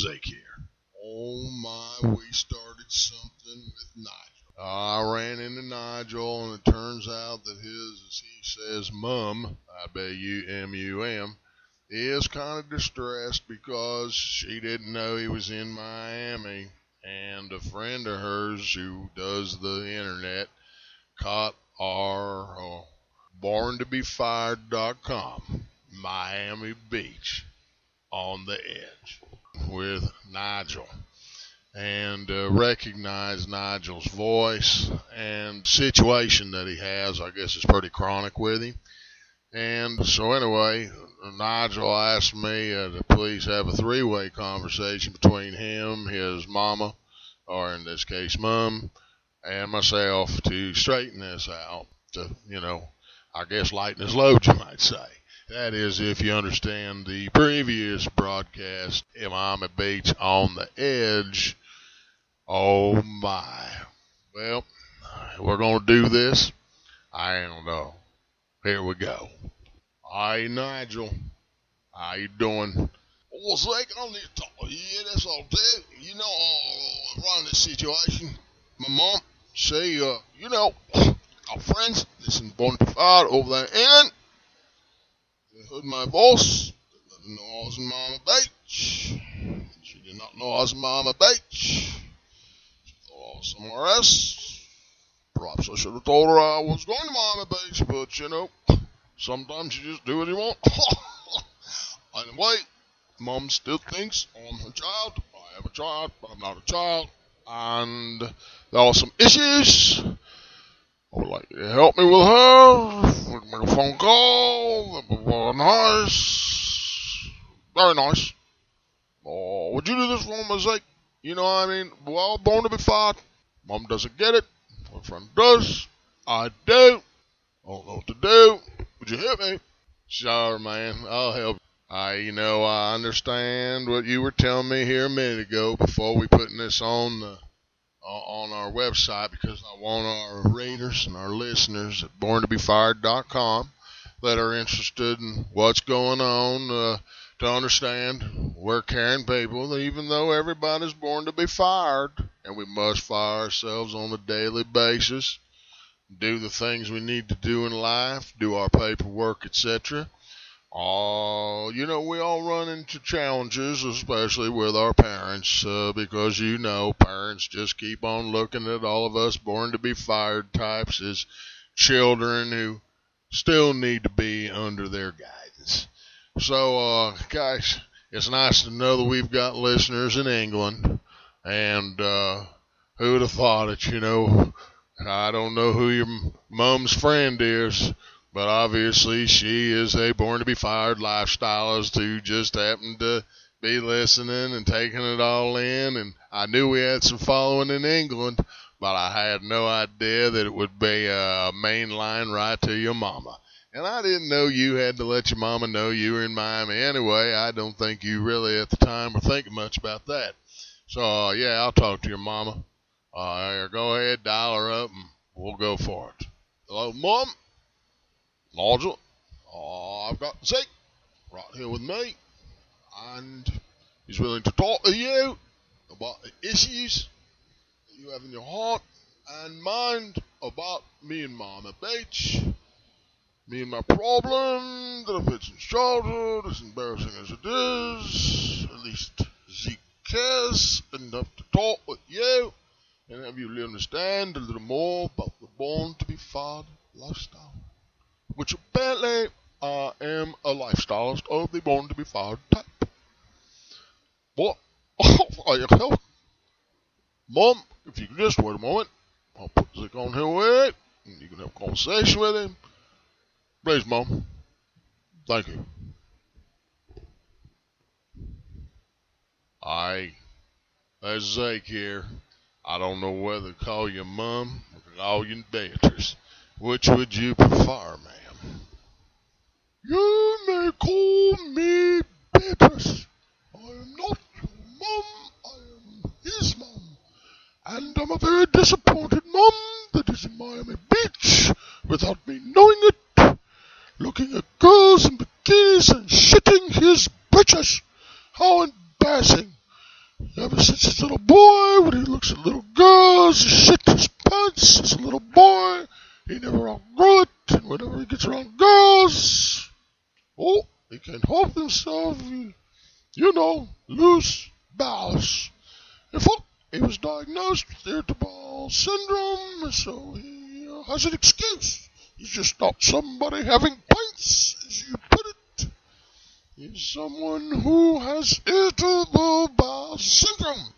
Zeke here. Oh my, we started something with Nigel. I ran into Nigel, and it turns out that his, as he says, mum, I you is kind of distressed because she didn't know he was in Miami, and a friend of hers who does the internet caught our uh, borntobefired.com Miami Beach on the edge with Nigel and uh, recognize Nigel's voice and situation that he has. I guess is pretty chronic with him. And so anyway, Nigel asked me uh, to please have a three-way conversation between him, his mama, or in this case, mom, and myself to straighten this out. To you know, I guess lighten his load, you might say. That is, if you understand the previous broadcast, Miami Beach on the edge. Oh my. Well, we're going to do this. I don't know. Here we go. Hi, Nigel. How you doing? Well, Zach, I need to talk. Yeah, that's all, Dad. You know, uh, around this situation, my mom, say, uh, you know, our friends, born to fight over there, and heard my voice. They didn't know I was Mama Beach. She did not know I was Mama Beach. She thought I was somewhere else. Perhaps I should have told her I was going to Mama Beach, but you know, sometimes you just do what you want. anyway, Mom still thinks I'm her child. I have a child, but I'm not a child. And there are some issues. I would like you to help me with her. We can make a phone call. Nice. Very nice. Oh, would you do this for me, Zeke? You know what I mean? Well, born to be fired. Mom doesn't get it. My friend does. I do. I don't know what to do. Would you help me? Sure, man. I'll help. I, you know, I understand what you were telling me here a minute ago before we putting this on the on our website because I want our readers and our listeners at borntobefired.com that are interested in what's going on uh, to understand we're caring people, even though everybody's born to be fired, and we must fire ourselves on a daily basis, do the things we need to do in life, do our paperwork, etc. Oh, you know, we all run into challenges, especially with our parents, uh, because you know, parents just keep on looking at all of us born to be fired types as children who still need to be under their guidance. So, uh, guys, it's nice to know that we've got listeners in England, and uh, who would have thought it, you know? I don't know who your mom's friend is but obviously, she is a born to be fired lifestylist who just happened to be listening and taking it all in. And I knew we had some following in England, but I had no idea that it would be a main line right to your mama. And I didn't know you had to let your mama know you were in Miami anyway. I don't think you really at the time were thinking much about that. So, uh, yeah, I'll talk to your mama. Uh, go ahead, dial her up, and we'll go for it. Hello, Mom? Uh, I've got Zeke. Right here with me, and he's willing to talk to you about the issues you have in your heart and mind about me and Mama Beach, me and my problem that I've had since childhood, as embarrassing as it is. At least Zeke cares enough to talk with you and have you understand a little more about the born to be fired lifestyle which apparently I uh, am a lifestylist of the born to be fired type. What? Are you help? Mom, if you could just wait a moment, I'll put Zeke on here with and you can have a conversation with him. Please, Mom. Thank you. I, as Zeke here, I don't know whether to call you Mom or call you Beatrice. Which would you prefer, ma'am? You may call me Beatrice. I am not your mum, I am his mum. And I'm a very disappointed mum that is in Miami Beach without me knowing it, looking at girls in bikinis and shitting his britches. How embarrassing. Ever since he's a little boy, when he looks at little girls, he shits his pants as a little boy. He never outgrew it, and whenever he gets around girls, oh, he can't help himself. You know, loose bowels. In fact, he was diagnosed with irritable syndrome, so he uh, has an excuse. He's just not somebody having pints, as you put it. He's someone who has irritable bowel syndrome.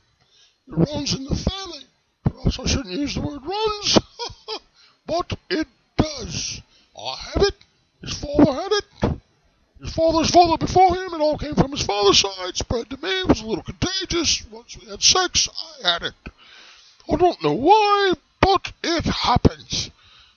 It runs in the family. Perhaps I shouldn't use the word runs, but it does. I have it. His father had it. His father's father before him, it all came from his father's side, spread to me, was a little contagious. Once we had sex, I had it. I don't know why, but it happens.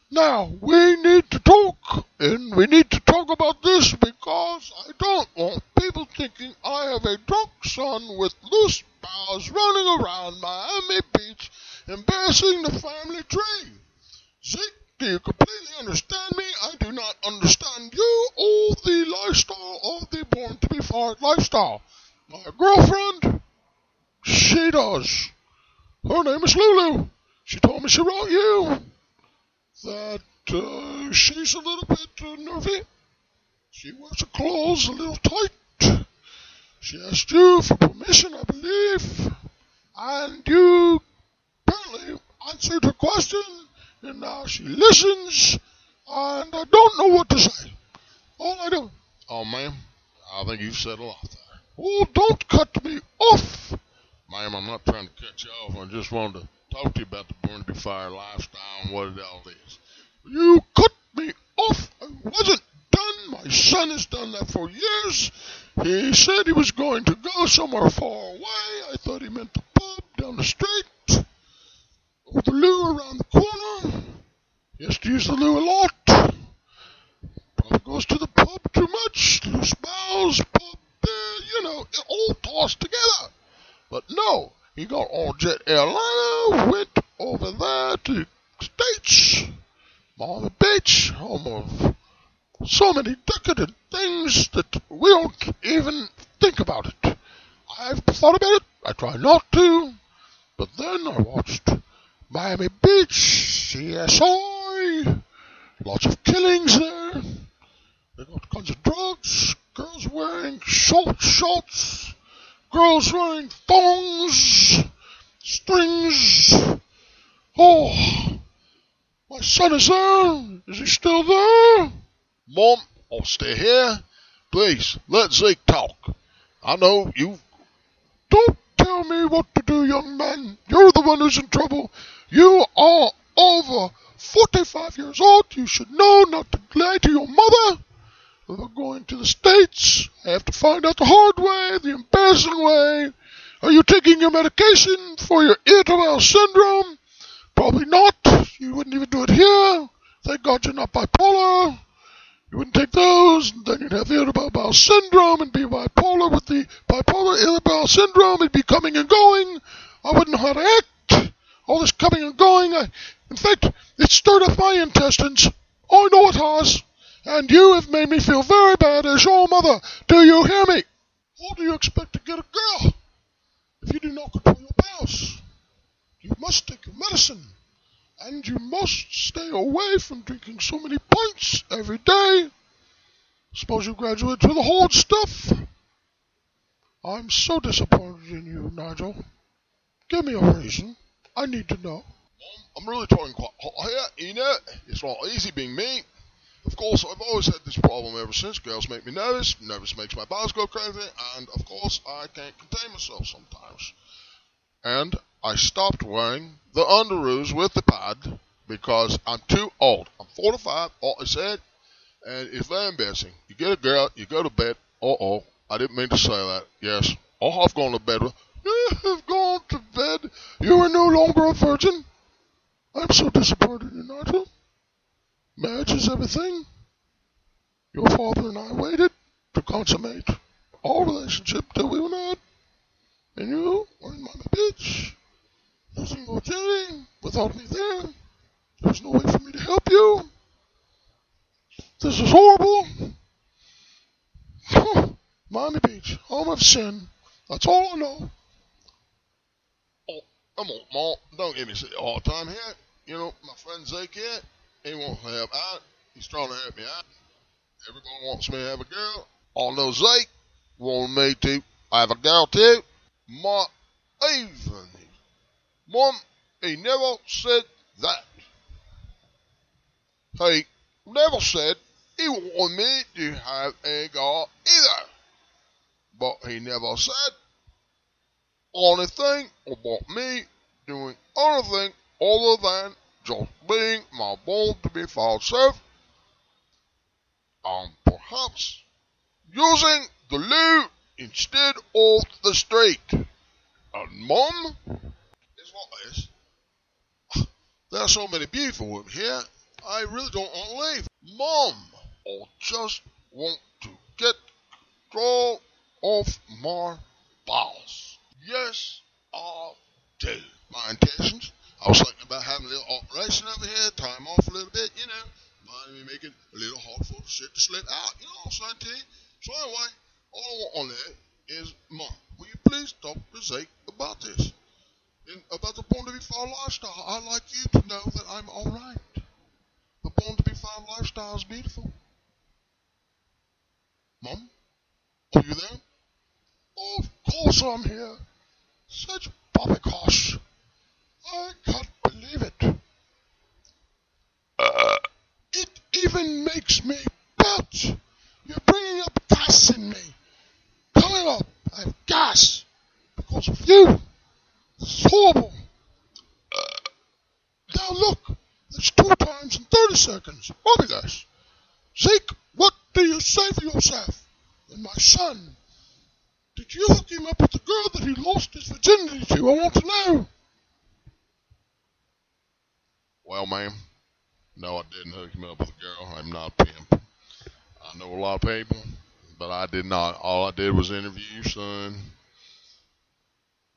Now, we need to talk, and we need to talk about this because I don't want people thinking I have a drunk son with loose bowels running around Miami Beach, embarrassing the family tree. Zeke, do you completely understand me? I do not understand you or the lifestyle of the born to be fired lifestyle. My girlfriend, she does. Her name is Lulu. She told me she wrote you that uh, she's a little bit uh, nervy. She wears her clothes a little tight. She asked you for permission, I believe, and you apparently answered her question, and now she listens, and I don't know what to say. All I do. Oh, ma'am, I think you've said a lot there. Oh, don't cut me off. Ma'am, I'm not trying to cut you off. I just wanted to talk to you about the to Fire lifestyle and what it all is. You cut me off. I wasn't done. My son has done that for years. He said he was going to go somewhere far away. I thought he meant the pub down the street. The loo around the corner. He has to use the loo a lot. Probably goes to the pub too much. Loose bowels, pub, uh, you know, all tossed together. But no, he got on Jet Airliner, went over there to States, Miami Beach, home of so many decadent things that we don't even think about it. I've thought about it, I try not to, but then I watched Miami Beach, CSI, lots of killings there. They got kinds of drugs, girls wearing short shorts, girls wearing thongs, strings. Oh, my son is there. Is he still there? Mom, I'll stay here. Please, let Zeke talk. I know you. Don't tell me what to do, young man. You're the one who's in trouble. You are over 45 years old. You should know not to lie to your mother. We're going to the States. I have to find out the hard way, the embarrassing way. Are you taking your medication for your irritable syndrome? Probably not. You wouldn't even do it here. Thank God you're not bipolar. You wouldn't take those, and then you'd have irritable bowel syndrome and be bipolar with the bipolar irritable bowel syndrome. It'd be coming and going. I wouldn't know how to act. All this coming and going. I, in fact, it stirred up my intestines. I know it has. And you have made me feel very bad as your mother. Do you hear me? How do you expect to get a girl if you do not control your bowels? You must take your medicine. And you must stay away from drinking so many pints every day. Suppose you graduate to the hard stuff. I'm so disappointed in you, Nigel. Give me a reason. I need to know. Mom, I'm really talking quite hot here. You know, it's not easy being me. Of course, I've always had this problem ever since. Girls make me nervous. Nervous makes my bowels go crazy. And, of course, I can't contain myself sometimes. And I stopped wearing the underoos with the pad because I'm too old. I'm 45, all I said, and it's very embarrassing. You get a girl, you go to bed. Uh oh, I didn't mean to say that. Yes, I have gone to bed with. You have gone to bed. You are no longer a virgin. I'm so disappointed in Nigel. Marriage is everything. Your father and I waited to consummate our relationship till we were married. And you were in Miami Beach, losing virginity without me there. There was no way for me to help you. This is horrible. Miami Beach, home of sin, That's all I know. Come on, Mom. Don't give me sick all the time here. You know, my friend Zeke here, he won't help out. He's trying to help me out. Everyone wants me to have a girl. I know Zeke wanted me to have a girl too. My even. Mom, he never said that. He never said he wanted me to have a girl either. But he never said anything about me doing anything other than just being my born to be found self and perhaps using the loo instead of the street. And mom is what is. There are so many beautiful women here. I really don't want to leave. Mom, I just want to get control of my bowels. Yes, I do. My intentions. I was thinking about having a little operation over here, time off a little bit, you know. Mind me making a little hard for the shit to slip out, you know what I'm saying? So anyway, all I want on there is, Mom, will you please talk to Zeke about this? And about the Born to be Found lifestyle. I'd like you to know that I'm alright. The Born to be Found lifestyle is beautiful. Mom, are you there? Of course I'm here. Such poppycock. I can't believe it. Uh, it even makes me pout. You're bringing up gas in me. Coming up, I have gas because of you. Is horrible. Uh, now look, that's two times in 30 seconds. Bobby gas. Zeke, what do you say for yourself? And my son, did you hook him up with the girl that he lost his virginity to? I want to know. Well, ma'am, no, I didn't hook him up with a girl. I'm not a pimp. I know a lot of people, but I did not. All I did was interview your son.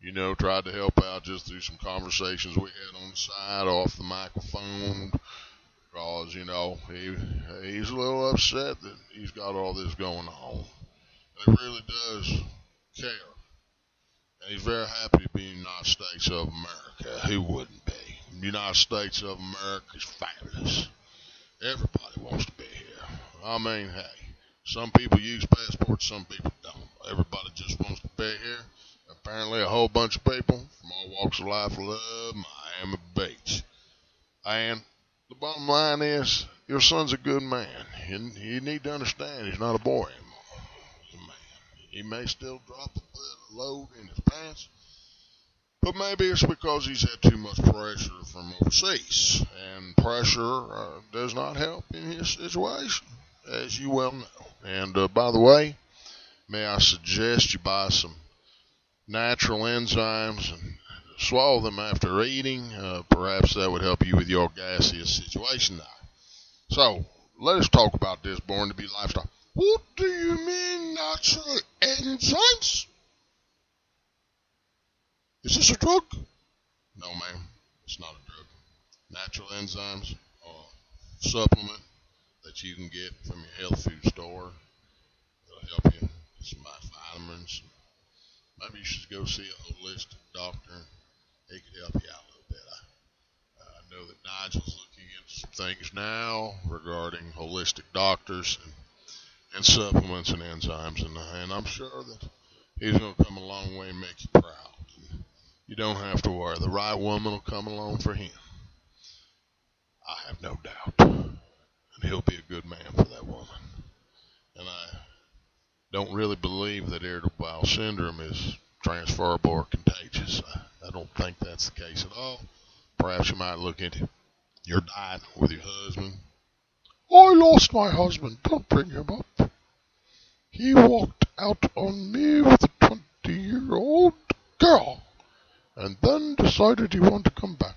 You know, tried to help out just through some conversations we had on the side off the microphone. Because, you know, he he's a little upset that he's got all this going on. He really does care. And he's very happy to be in the United States of America. Who wouldn't be? The United States of America is fabulous. Everybody wants to be here. I mean, hey, some people use passports, some people don't. Everybody just wants to be here. Apparently, a whole bunch of people from all walks of life love Miami Beach. And the bottom line is, your son's a good man. And you need to understand he's not a boy anymore. He's a man. He may still drop a load in his pants, but maybe it's because he's had too much pressure from overseas. And pressure uh, does not help in his situation, as you well know. And uh, by the way, may I suggest you buy some natural enzymes and swallow them after eating. Uh, perhaps that would help you with your gaseous situation now. So, let us talk about this born to be lifestyle. What do you mean natural Is this a drug? No, ma'am. It's not a drug. Natural enzymes a supplement that you can get from your health food store. It'll help you some vitamins. Maybe you should go see a holistic doctor. He could help you out a little bit. I, I know that Nigel's looking into some things now regarding holistic doctors and, and supplements and enzymes, and, and I'm sure that he's going to come a long way and make you proud. You don't have to worry. The right woman will come along for him. I have no doubt. And he'll be a good man for that woman. And I don't really believe that irritable bowel syndrome is transferable or contagious. I, I don't think that's the case at all. Perhaps you might look into your diet with your husband. I lost my husband. Don't bring him up. He walked out on me with a 20 year old girl and then decided he wanted to come back.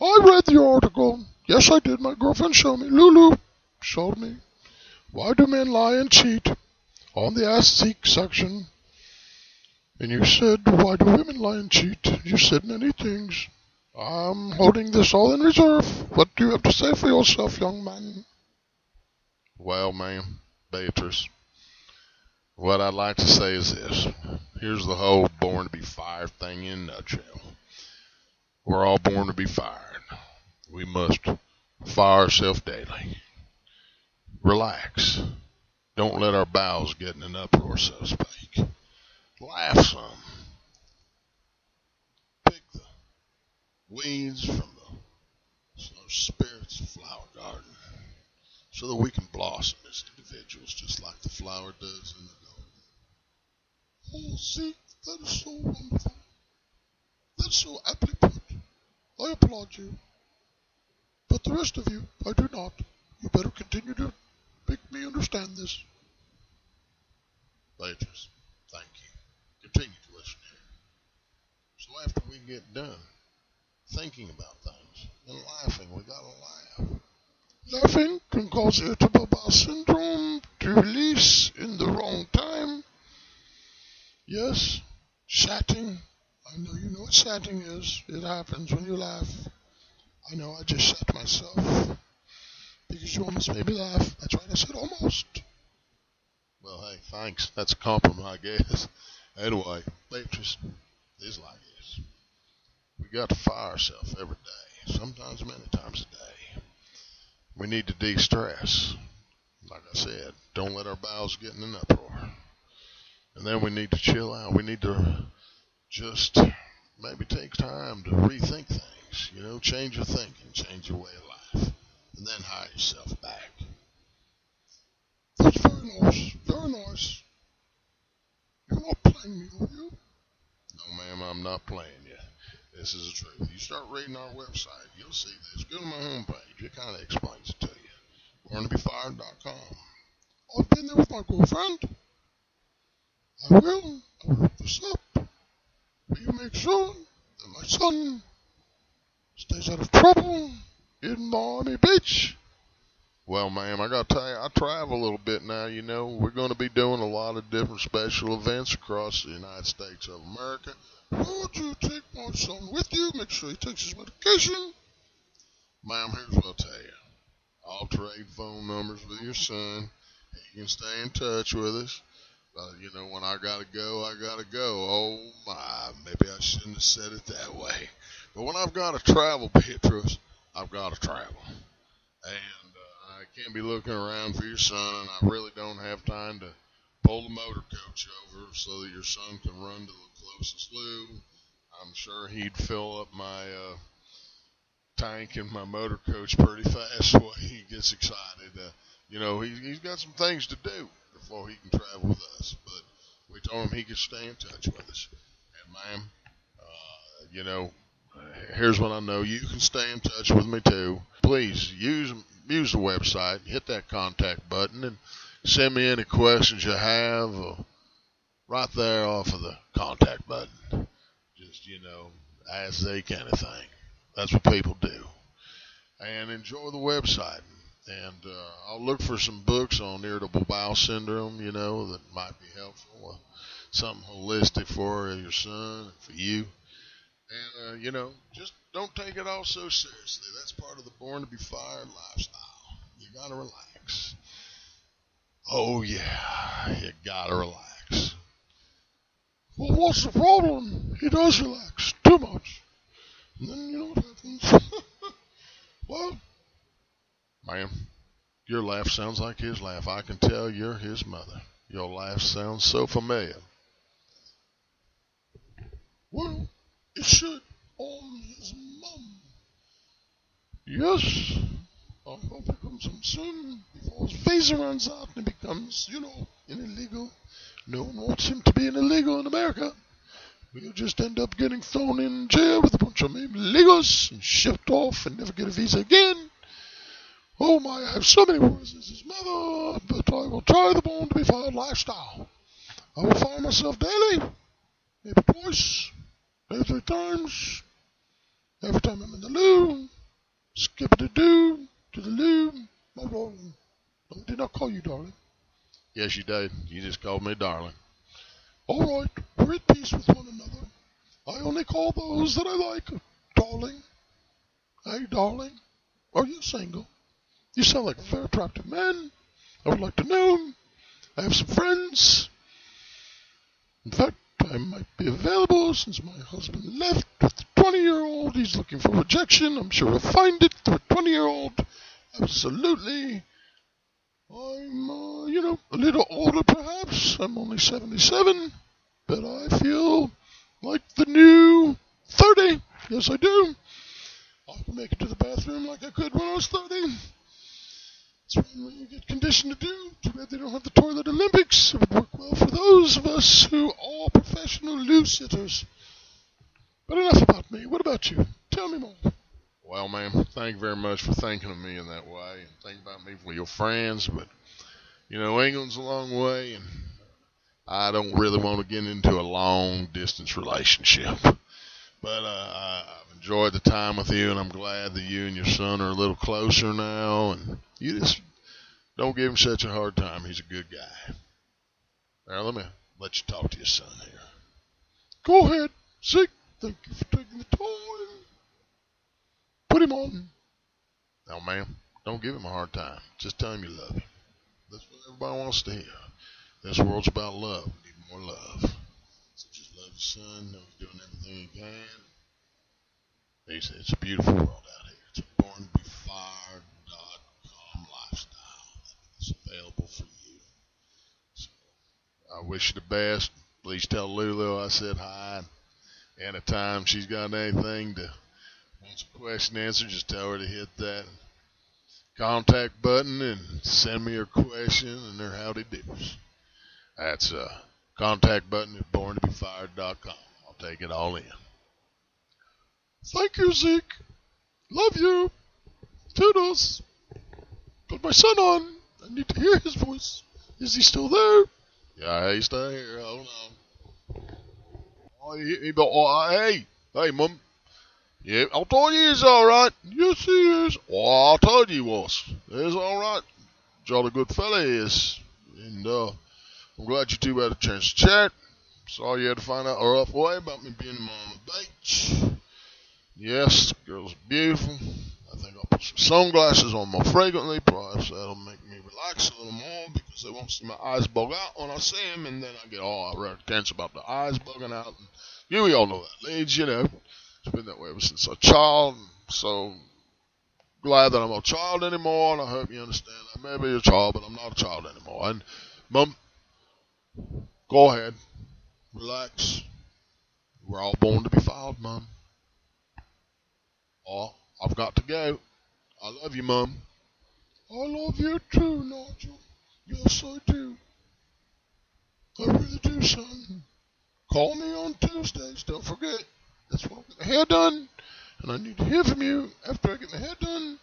I read the article. Yes, I did. My girlfriend showed me. Lulu showed me. Why do men lie and cheat? On the Ask Zeke section. And you said, why do women lie and cheat? You said many things. I'm holding this all in reserve. What do you have to say for yourself, young man? Well, ma'am, Beatrice, what I'd like to say is this. here's the whole born to be fired thing in a nutshell. We're all born to be fired. We must fire ourselves daily. Relax. Don't let our bowels get in an uproar, so to speak. Laugh some. Pick the weeds from the spirits flower garden so that we can blossom as individuals just like the flower does in the garden. Oh, see, that is so wonderful. That's so aptly put. I applaud you. But the rest of you, I do not. You better continue to make me understand this. Beatrice, thank you. Continue to listen here. So after we get done thinking about things and laughing, we gotta laugh. Laughing can cause irritable bowel syndrome to release in the wrong time. Yes, chatting. I know you know what chatting is. It happens when you laugh. I know I just shat myself because you almost made me laugh. That's right, I said almost. Well, hey, thanks. That's a compliment, I guess. Anyway, Beatrice is like this. We got to fire ourselves every day, sometimes many times a day. We need to de-stress. Like I said, don't let our bowels get in an uproar. And then we need to chill out. We need to just maybe take time to rethink things. You know, change your thinking, change your way of life, and then hire yourself back. That's very nice. Very nice. You're not playing me, are you? No, ma'am, I'm not playing you. This is the truth. You start reading our website, you'll see this. Go to my homepage. It kind of explains BornToBeFired.com. I've been there with my girlfriend. I will. I will hook this up. Will you make sure that my son stays out of trouble in Miami Beach? Well, ma'am, I got to tell you, I travel a little bit now. You know, we're to be doing a lot of different special events across the United States of America. Would you take my son with you? Make sure he takes his medication. Ma'am, here's what I'll tell you. I'll trade phone numbers with your son. He can stay in touch with us. Uh, you know, when I gotta go, I gotta go. Oh my, maybe I shouldn't have said it that way. But when I've got to travel, Beatrice, I've got to travel. And uh, I can't be looking around for your son, and I really don't have time to pull the motor coach over so that your son can run to the closest loo. I'm sure he'd fill up my uh, tank in my motor coach pretty fast when he gets excited. Uh, you know, he's, he's got some things to do before he can travel with us. But we told him he could stay in touch with us. And, ma'am, uh, you know, here's what I know. You can stay in touch with me too. Please use use the website, hit that contact button, and send me any questions you have uh, right there off of the contact button. Just you know, ask Zeke anything. That's what people do. And enjoy the website. And uh, I'll look for some books on irritable bowel syndrome, you know, that might be helpful. Uh, something holistic for your son and for you. And, uh, you know, just don't take it all so seriously. That's part of the born to be fired lifestyle. You got to relax. Oh, yeah, you got to relax. Well, what's the problem? He does relax too much. And then you know what happens? well, ma'am, your laugh sounds like his laugh. I can tell you're his mother. Your laugh sounds so familiar. Well, it should on his mum. Yes, I hope he comes home soon before his visa runs out and he becomes, you know, an illegal. No one wants him to be an illegal in America. We'll just end up getting thrown in jail with a bunch of illegals and shipped off and never get a visa again. Oh my, I have so many words as his mother, but I will try the born to be fired lifestyle. I will fire myself daily, maybe twice, maybe three times. Every time I'm in the loo, skip it do to the loo, my darling. I did not call you darling. Yes, you did. You just called me darling. All right, we're at peace with one another. I only call those that I like darling. Hey, darling, are you single? You sound like a very attractive man. I would like to know. I have some friends. In fact, I might be available since my husband left with the 20 year old. He's looking for rejection. I'm sure he'll find it through a 20 year old. Absolutely. I'm, uh, you know, a little older perhaps. I'm only 77, but I feel like the new 30. Yes, I do. I can make it to the bathroom like I could when I was 30. It's what you get conditioned to do. Too bad they don't have the toilet Olympics. It would work well for those of us who are professional loo sitters. But enough about me. What about you? Tell me more. Well, ma'am, thank you very much for thinking of me in that way and thinking about me for your friends. But, you know, England's a long way, and I don't really want to get into a long distance relationship. But uh, I've enjoyed the time with you, and I'm glad that you and your son are a little closer now. And you just don't give him such a hard time. He's a good guy. Now, let me let you talk to your son here. Go ahead, Zeke. Thank you for taking the time. Put him on. Now, ma'am, don't give him a hard time. Just tell him you love him. That's what everybody wants to hear. This world's about love. We need more love. So just love your son. Know he's doing everything he can. They say it's a beautiful world out here. It's a borntobefired.com lifestyle that's available for you. So I wish you the best. Please tell Lulu I said hi. Anytime she's got anything to wants a question answered, just tell her to hit that contact button and send me her question and her howdy do's. That's a contact button at borntobefired.com. I'll take it all in. Thank you, Zeke. Love you. Toodles. Put my son on. I need to hear his voice. Is he still there? Yeah, he's still here. Hold on. Oh, he oh, hey, hey, mum. Yeah, I told you he's all right. Yes, he is. Oh, I told you he was. He's all right. Jolly good fella he is. And uh, I'm glad you two had a chance to chat. Sorry you had to find out a rough way about me being on the beach. Yes, the girl's beautiful. I think I'll put some sunglasses on more frequently. Perhaps that'll make me relax a little more because they won't see my eyes bug out when I see them, and then I get all real tense about the eyes bugging out. And you, we all know that, ladies. You know, it's been that way ever since I was a child. So glad that I'm a child anymore, and I hope you understand. I may be a child, but I'm not a child anymore. And mum, go ahead, relax. We're all born to be filed, mum. Oh, I've got to go. I love you, Mum. I love you too, Nigel. Yes, I do. I really do, son. Call me on Tuesdays. Don't forget. That's when I get my hair done. And I need to hear from you after I get my hair done.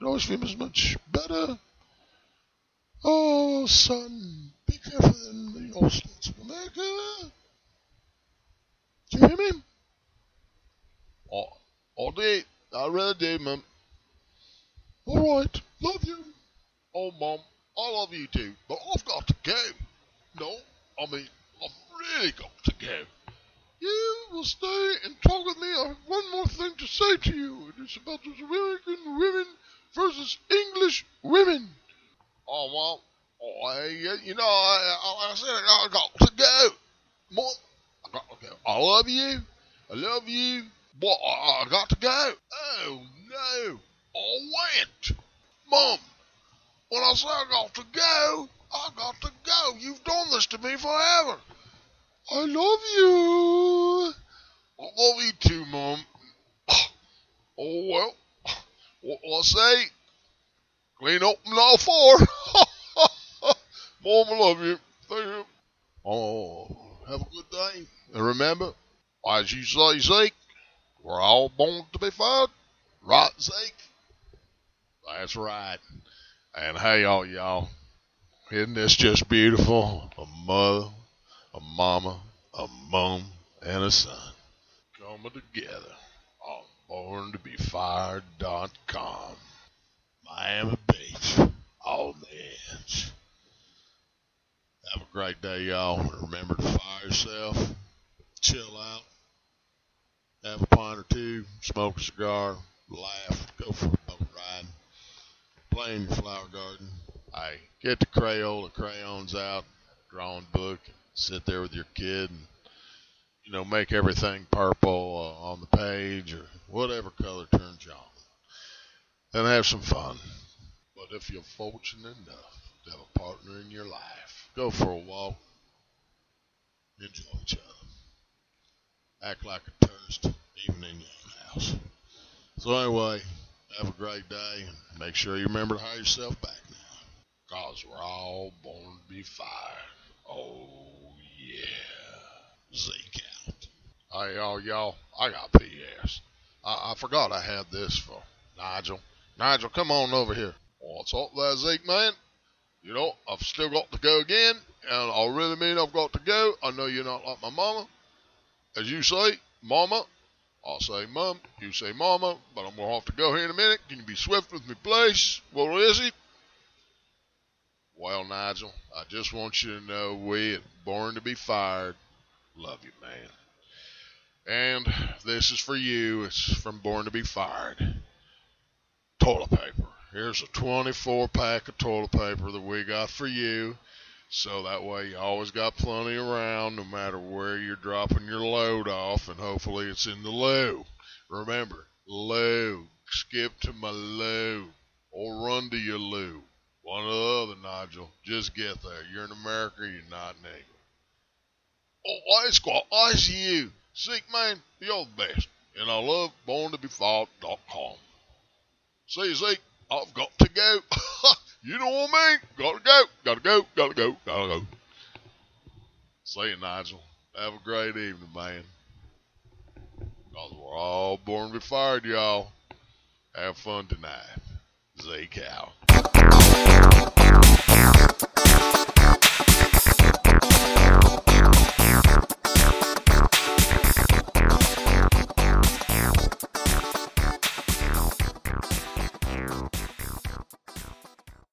It always feels much better. Oh, son, be careful in the United States of America. Do you hear me? Oh, all day. I really do, Mum. All right. Love you. Oh, Mom. I love you too. But I've got to go. No, I mean, I've really got to go. You will stay and talk with me. I have one more thing to say to you. It is about those American women versus English women. Oh, well, oh, I, uh, you know, I, I, said I got to go. Mom, I got to go. I love you. I love you. But I, I got to go. Oh, no. I went. Mom, when I say I got to go, I got to go. You've done this to me forever. I love you. I love you too, Mom. Oh, well, what will I say? Clean up and all four. Mom, I love you. Thank you. Oh, have a good day. And remember, as you say, Zeke, we're all born to be fun. Right, Zeke? That's right. And hey, all y'all, isn't this just beautiful? A mother, a mama, a mom, and a son coming together on borntobefired.com. Miami Beach, on the edge. Have a great day, y'all. Remember to fire yourself, chill out, have a pint or two, smoke a cigar, laugh, go for a boat ride, play in your flower garden. I get the Crayola crayons out, drawing book, sit there with your kid and you know, make everything purple uh, on the page or whatever color turns you on. And have some fun. But if you're fortunate enough to have a partner in your life, go for a walk, enjoy each other, act like a tourist, even in your own house. So anyway, have a great day and make sure you remember to hire yourself back now. Cause we're all born to be fired. Oh yeah. Zeke out. Hey y'all, y'all, I got PS. I, I forgot I had this for Nigel. Nigel, come on over here. What's up there, Zeke, man? You know, I've still got to go again, and I really mean I've got to go. I know you're not like my mama. As you say, mama, I'll say mum, you say mama, but I'm going to have to go here in a minute. Can you be swift with me, please? What is it? Well, Nigel, I just want you to know we at Born to be Fired love you, man. And this is for you. It's from Born to be Fired. Toilet paper. Here's a 24 pack of toilet paper that we got for you. So that way you always got plenty around no matter where you're dropping your load off and hopefully it's in the loo. Remember, loo. Skip to my loo or run to your loo. One or the other, Nigel. Just get there. You're in America, you're not in England. Oh, I squat, I see you. Zeke, man, you're the best. And I love borntobefought.com. See Zeke. I've got to go. you know what I mean? Gotta go, gotta go, gotta go, gotta go. See you, Nigel. Have a great evening, man. Because we're all born to be fired, y'all. Have fun tonight. Zeke out.